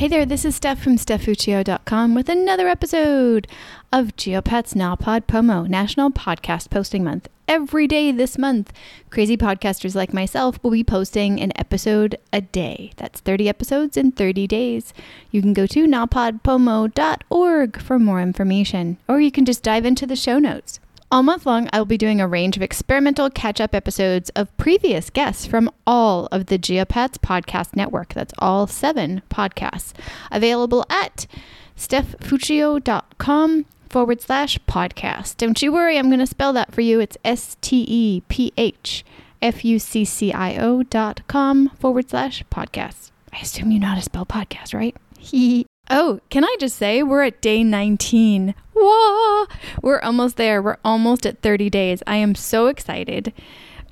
Hey there, this is Steph from StephFuccio.com with another episode of Geopats NaPod Pomo, National Podcast Posting Month. Every day this month, crazy podcasters like myself will be posting an episode a day. That's 30 episodes in 30 days. You can go to napodpomo.org for more information, or you can just dive into the show notes. All month long, I will be doing a range of experimental catch up episodes of previous guests from all of the Geopats podcast network. That's all seven podcasts. Available at stephfuccio.com forward slash podcast. Don't you worry, I'm going to spell that for you. It's S T E P H F U C C I O dot com forward slash podcast. I assume you know how to spell podcast, right? Oh, can I just say we're at day 19. Whoa! We're almost there. We're almost at 30 days. I am so excited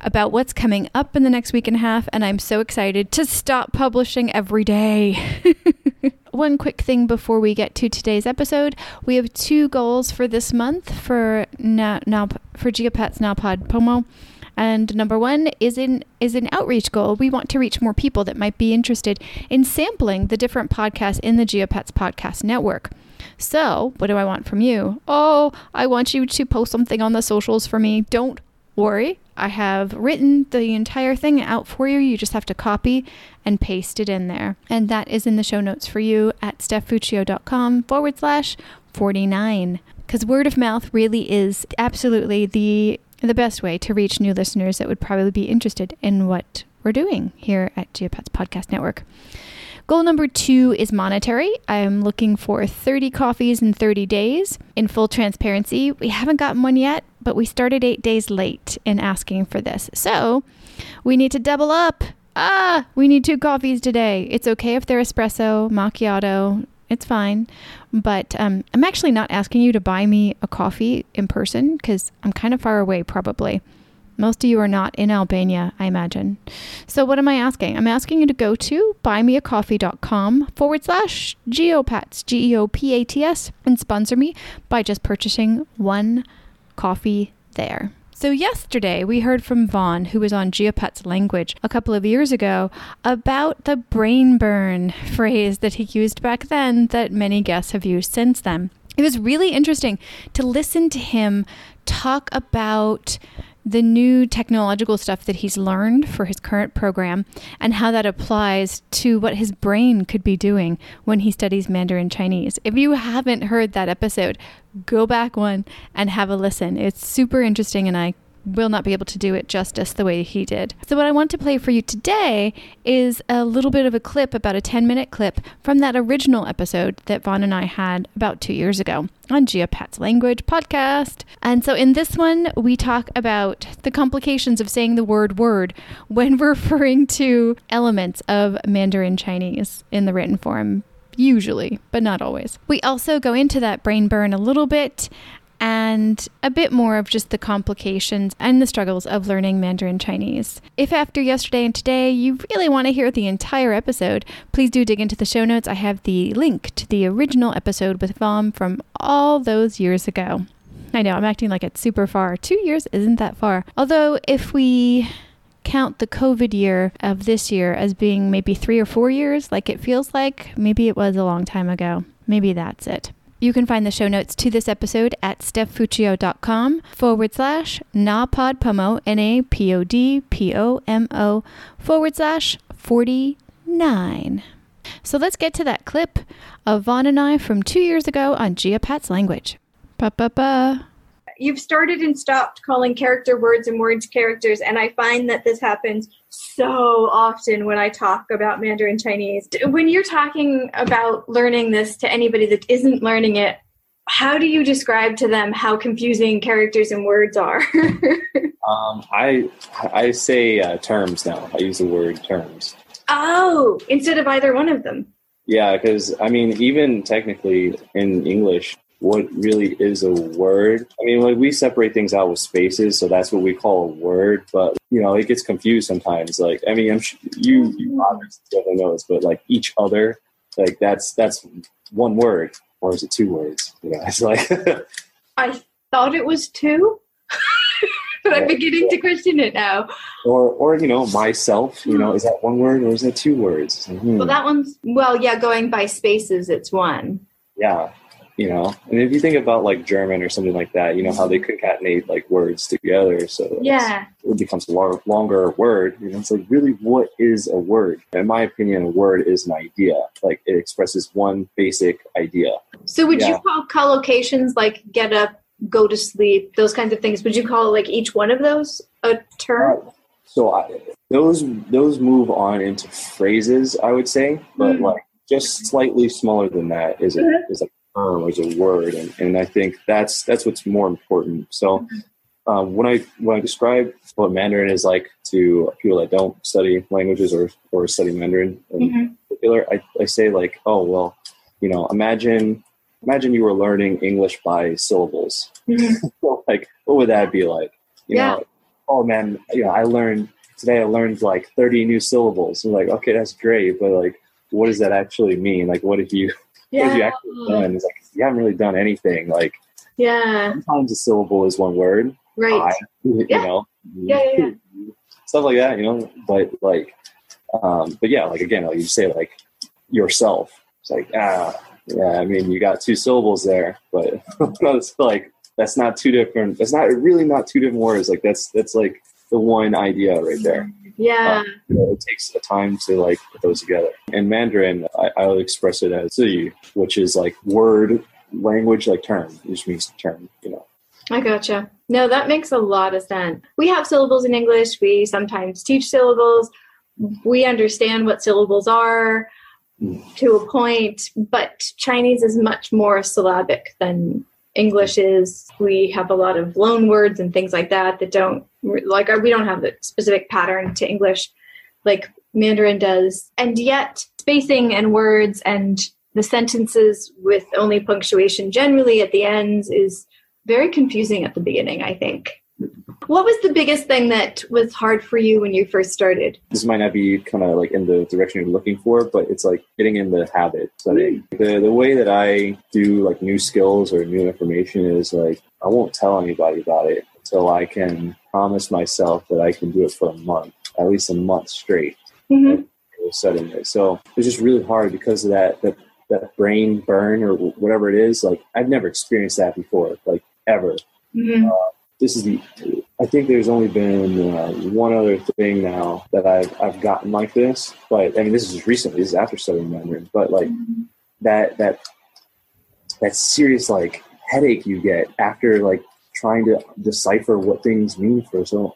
about what's coming up in the next week and a half, and I'm so excited to stop publishing every day. One quick thing before we get to today's episode, we have two goals for this month for now, now for Geopats Pod Pomo. And number one is in is an outreach goal. We want to reach more people that might be interested in sampling the different podcasts in the Geopats podcast network. So, what do I want from you? Oh, I want you to post something on the socials for me. Don't worry. I have written the entire thing out for you. You just have to copy and paste it in there. And that is in the show notes for you at stephfuccio.com forward slash 49. Because word of mouth really is absolutely the the best way to reach new listeners that would probably be interested in what we're doing here at Geopats Podcast Network. Goal number two is monetary. I'm looking for 30 coffees in 30 days. In full transparency, we haven't gotten one yet, but we started eight days late in asking for this. So we need to double up. Ah, we need two coffees today. It's okay if they're espresso, macchiato, it's fine. But um, I'm actually not asking you to buy me a coffee in person because I'm kind of far away, probably. Most of you are not in Albania, I imagine. So, what am I asking? I'm asking you to go to buymeacoffee.com forward slash geopats, G E O P A T S, and sponsor me by just purchasing one coffee there. So, yesterday we heard from Von, who was on Geopats Language a couple of years ago, about the brain burn phrase that he used back then that many guests have used since then. It was really interesting to listen to him talk about the new technological stuff that he's learned for his current program and how that applies to what his brain could be doing when he studies Mandarin Chinese. If you haven't heard that episode, go back one and have a listen. It's super interesting and I will not be able to do it justice the way he did. So, what I want to play for you today is a little bit of a clip, about a 10 minute clip from that original episode that Von and I had about two years ago on Geopats Language podcast. And so, in this one, we talk about the complications of saying the word word when referring to elements of Mandarin Chinese in the written form usually, but not always. We also go into that brain burn a little bit and a bit more of just the complications and the struggles of learning Mandarin Chinese. If after yesterday and today you really want to hear the entire episode, please do dig into the show notes. I have the link to the original episode with Von from all those years ago. I know, I'm acting like it's super far. Two years isn't that far. Although, if we count the COVID year of this year as being maybe three or four years, like it feels like, maybe it was a long time ago. Maybe that's it. You can find the show notes to this episode at stephfuccio.com forward slash napodpomo, N A P O D P O M O forward slash 49. So let's get to that clip of Von and I from two years ago on Geopats Language. Ba ba ba. You've started and stopped calling character words and words characters, and I find that this happens so often when I talk about Mandarin Chinese. When you're talking about learning this to anybody that isn't learning it, how do you describe to them how confusing characters and words are? um, I I say uh, terms now. I use the word terms. Oh, instead of either one of them. Yeah, because I mean, even technically in English, what really is a word. I mean, like we separate things out with spaces, so that's what we call a word. But you know, it gets confused sometimes. Like, I mean, I'm sure you you definitely knows, but like each other, like that's that's one word, or is it two words? You know, it's like I thought it was two. but I'm beginning to question it now. Or, or you know, myself. You know, is that one word or is that two words? Hmm. Well, that one's well, yeah. Going by spaces, it's one. yeah, you know. And if you think about like German or something like that, you know how they concatenate like words together, so Yeah. it becomes a lar- longer word. You know, it's like really, what is a word? In my opinion, a word is an idea. Like it expresses one basic idea. So would you Yeah. call collocations like get up, go to sleep, those kinds of things? Would you call like each one of those a term? So I, those those move on into phrases, I would say, but Mhm. like just slightly smaller than that is a Mhm. is a term, is a word, and, and I think that's that's what's more important. So um, when I when I describe what Mandarin is like to people that don't study languages or or study Mandarin in Mhm. particular, I, I say like, oh well, you know, imagine imagine you were learning English by syllables. Mhm. Like what would that be like you Yeah. know oh man you know i learned today i learned like 30 new syllables i'm like okay that's great but like what does that actually mean like what if you what have you actually done it's like you haven't really done anything. Like Yeah. sometimes a syllable is one word. Right. I, you Yeah. know? Yeah, yeah, stuff like that you know? But like um but yeah like again like you say like yourself. It's like ah yeah i mean you got two syllables there but it's like that's not two different that's not really not two different words. Like that's that's like the one idea right there Yeah. you know, it takes a time to like put those together in mandarin i, I would express it as "zi," which is like word language like term which means term you know I gotcha. No, that makes a lot of sense. We have syllables in English. We sometimes teach syllables. We understand what syllables are Mm. to a point, but Chinese is much more syllabic than English is. We have a lot of loan words and things like that that don't like we don't have the specific pattern to English like Mandarin does. And yet, spacing and words and the sentences with only punctuation generally at the ends is very confusing at the beginning, I think. What was the biggest thing that was hard for you when you first started? this might not be kind of like in the direction you're looking for, but it's like getting in the habit studying. The the way that I do like new skills or new information is like I won't tell anybody about it until I can promise myself that I can do it for a month, at least a month straight. Mm-hmm. it, so it's just really hard because of that that that brain burn or whatever it is. Like I've never experienced that before, like ever. Mm-hmm. this is the I think there's only been uh, one other thing now that I've I've gotten like this, but I mean this is just recently. This is after studying Mandarin, but like that that that serious like headache you get after like trying to decipher what things mean for so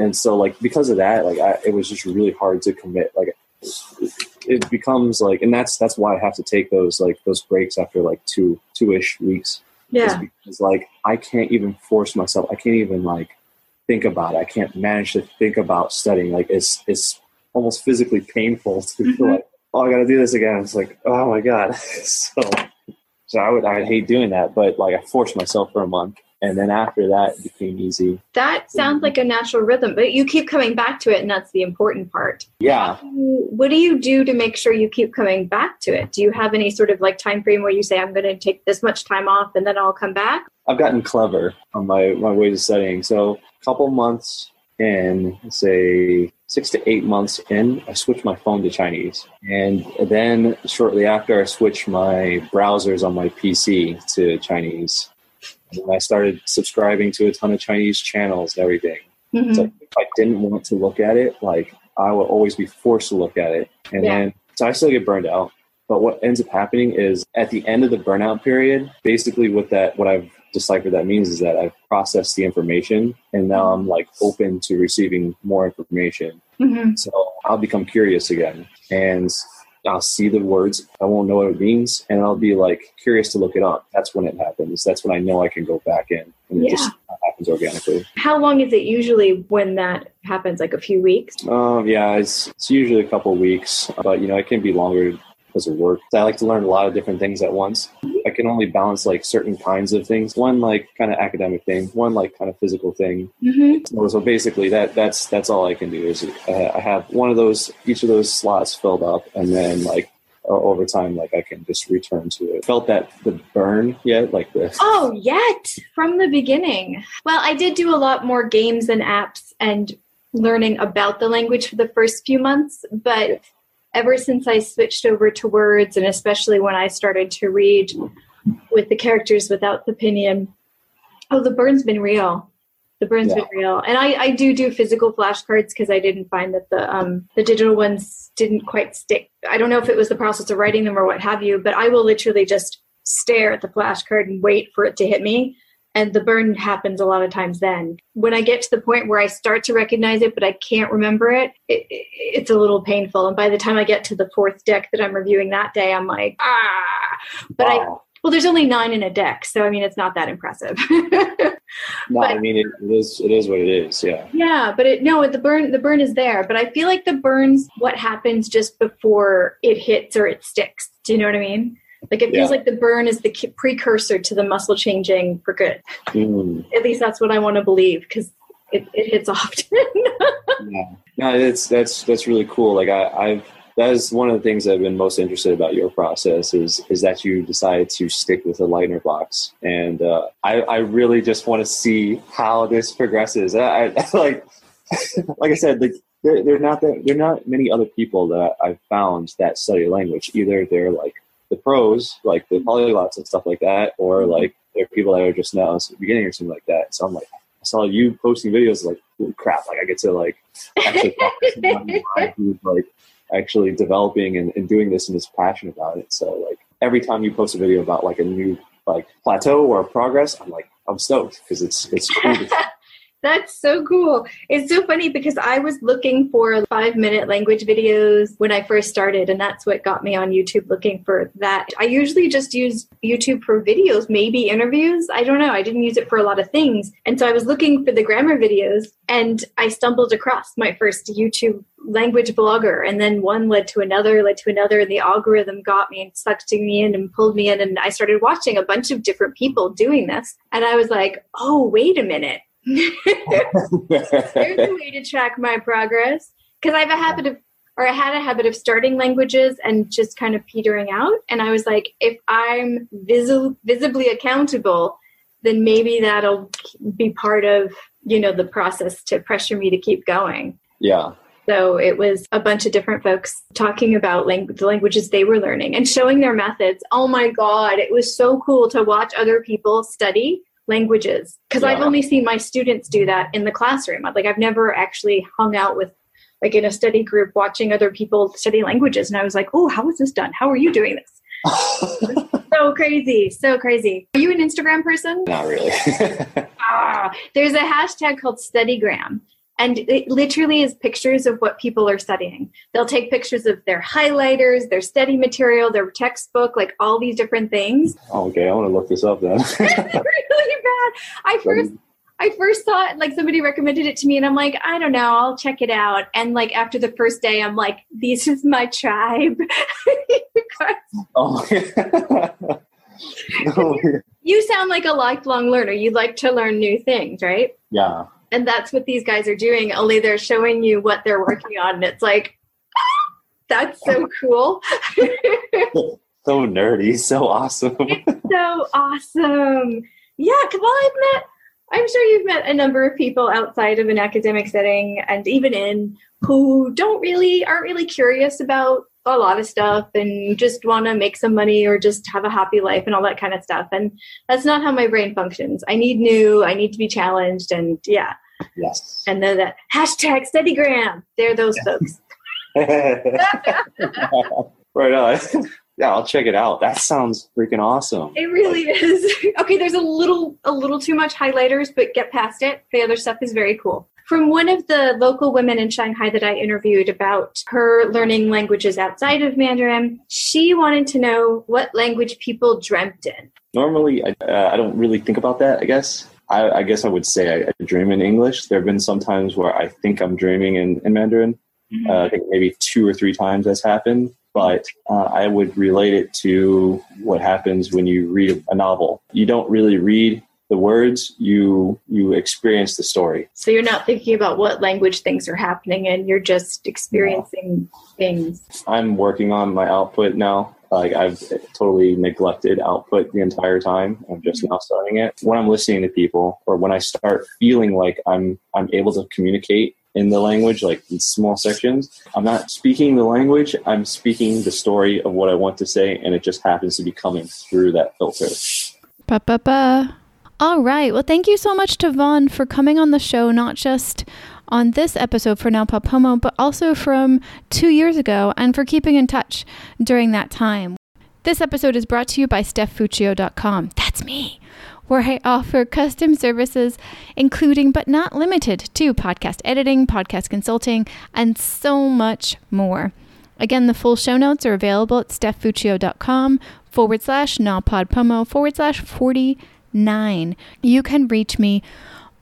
and so like because of that like I, it was just really hard to commit like it becomes like and that's that's why I have to take those like those breaks after like two two ish weeks Yeah. because like I can't even force myself. I can't even like think about it. I can't manage to think about studying. Like it's it's almost physically painful to feel Mhm. like, oh, I got to do this again. It's like, oh my god. so so I would I hate doing that, but like I forced myself for a month, and then after that it became easy. That sounds like a natural rhythm, but you keep coming back to it, and that's the important part. Yeah. What do you do to make sure you keep coming back to it? Do you have any sort of like time frame where you say, I'm going to take this much time off and then I'll come back? I've gotten clever on my, my way to studying. So a couple months in, say six to eight months in, I switched my phone to Chinese. And then shortly after, I switched my browsers on my PC to Chinese. And I started subscribing to a ton of Chinese channels and everything. Mhm. So if I didn't want to look at it, like I would always be forced to look at it. And Yeah. then so I still get burned out. But what ends up happening is at the end of the burnout period, basically what that what I've deciphered that means is that I've processed the information and now I'm like open to receiving more information. Mhm. So I'll become curious again and I'll see the words. I won't know what it means and I'll be like curious to look it up. That's when it happens. That's when I know I can go back in and it just happens organically. How long is it usually when that happens? Like a few weeks? Um, yeah, it's, it's usually a couple weeks, but you know, it can be longer of work. I like to learn a lot of different things at once. I can only balance like certain kinds of things. One like kind of academic thing, one like kind of physical thing. Mm-hmm. So, so basically, that that's that's all I can do is uh, I have one of those, each of those slots filled up, and then like over time, like I can just return to it. Felt that the burn yet, like this? Oh, yet from the beginning. Well, I did do a lot more games and apps and learning about the language for the first few months, but ever since I switched over to words, and especially when I started to read with the characters without the pinyin, oh, the burn's been real. The burn's Yeah. been real, and I, I do do physical flashcards because I didn't find that the um, the digital ones didn't quite stick. I don't know if it was the process of writing them or what have you, but I will literally just stare at the flashcard and wait for it to hit me. And the burn happens a lot of times then. When I get to the point where I start to recognize it, but I can't remember it, it, it it's a little painful. And by the time I get to the fourth deck that I'm reviewing that day, I'm like, ah. But I, well, there's only nine in a deck. So, I mean, it's not that impressive. no, but- I mean it, it is it is what it is. Yeah. Yeah, but it no, the burn the burn is there, but I feel like the burns what happens just before it hits or it sticks. Do you know what I mean? Like it feels Yeah. like the burn is the precursor to the muscle changing for good. Mm, At least that's what I want to believe because it, it hits often. yeah. No, it's that's that's really cool. Like I, I've that is one of the things I've been most interested about your process is is that you decided to stick with the Leitner box, and uh, I I really just want to see how this progresses. I, I like like I said, like there there are not that there are not many other people that I've found that study language. Either they're like the pros, like the polyglots and stuff like that, or mm-hmm. like there are people that are just now beginning or something like that. So I'm like, I saw you posting videos like, crap! Like I get to like actually who's like actually developing and, and doing this and is passionate about it. So like every time you post a video about like a new like plateau or progress, I'm like I'm stoked because it's it's cool. That's so cool. It's so funny because I was looking for five minute language videos when I first started, and that's what got me on YouTube looking for that. I usually just use YouTube for videos, maybe interviews. I don't know. I didn't use it for a lot of things. And so I was looking for the grammar videos, and I stumbled across my first YouTube language blogger and then one led to another led to another and the algorithm got me and sucked me in and pulled me in and i started watching a bunch of different people doing this and i was like oh wait a minute there's a way to track my progress because I have a habit of, or I had a habit of starting languages and just kind of petering out. And I was like, if I'm visi- visibly accountable, then maybe that'll be part of you know the process to pressure me to keep going. yeah. So it was a bunch of different folks talking about lang- the languages they were learning and showing their methods. Oh my God, it was so cool to watch other people study languages because I've only seen my students do that in the classroom. Like I've never actually hung out with like in a study group watching other people study languages and I was like, "Oh, how is this done? How are you doing this?" So crazy, so crazy. Are you an Instagram person? Not really. Ah, there's a hashtag called StudyGram, and it literally is pictures of what people are studying. They'll take pictures of their highlighters, their study material, their textbook, like all these different things. Oh, okay, I want to look this up then. really bad. I first I first thought like somebody recommended it to me and I'm like, I don't know, I'll check it out. And like after the first day, I'm like, this is my tribe. oh, oh, you sound like a lifelong learner. You like to learn new things, right? yeah. And that's what these guys are doing, only they're showing you what they're working on. And it's like, that's so cool. So nerdy, so awesome. so awesome. Yeah, because well, I've met, I'm sure you've met a number of people outside of an academic setting and even in who don't really, aren't really curious about a lot of stuff and just want to make some money or just have a happy life and all that kind of stuff. And that's not how my brain functions. I need new, I need to be challenged. And yeah. Yes. And then that hashtag StudyGram. They're those folks. right on. Yeah, I'll check it out. That sounds freaking awesome. It really is. okay, there's a little a little too much highlighters, but get past it. The other stuff is very cool. From one of the local women in Shanghai that I interviewed about her learning languages outside of Mandarin, she wanted to know what language people dreamt in. Normally, I, uh, I don't really think about that, I guess. I, I guess I would say I, I dream in English. There have been some times where I think I'm dreaming in, in Mandarin. Uh, I think maybe two or three times that's happened. But uh, I would relate it to what happens when you read a novel. You don't really read the words, you you experience the story. So you're not thinking about what language things are happening in, you're just experiencing things. I'm working on my output now. Like I've totally neglected output the entire time. I'm just mm-hmm. now starting it. When I'm listening to people or when I start feeling like I'm I'm able to communicate in the language, like in small sections. I'm not speaking the language, I'm speaking the story of what I want to say, and it just happens to be coming through that filter. Ba ba ba. All right. Well, thank you so much to Von for coming on the show, not just on this episode for Now Pomo, but also from two years ago and for keeping in touch during that time. This episode is brought to you by StephFuccio.com. That's me where I offer custom services, including but not limited to podcast editing, podcast consulting, and so much more. Again, the full show notes are available at stephfuccio.com forward slash napodpomo forward slash 49. You can reach me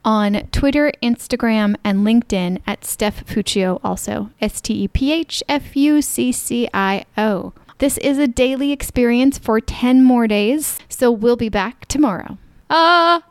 on Twitter, Instagram, and LinkedIn at Steph Fuccio also. S T E P H F U C C I O. This is a daily experience for 10 more days, so we'll be back tomorrow. Ah!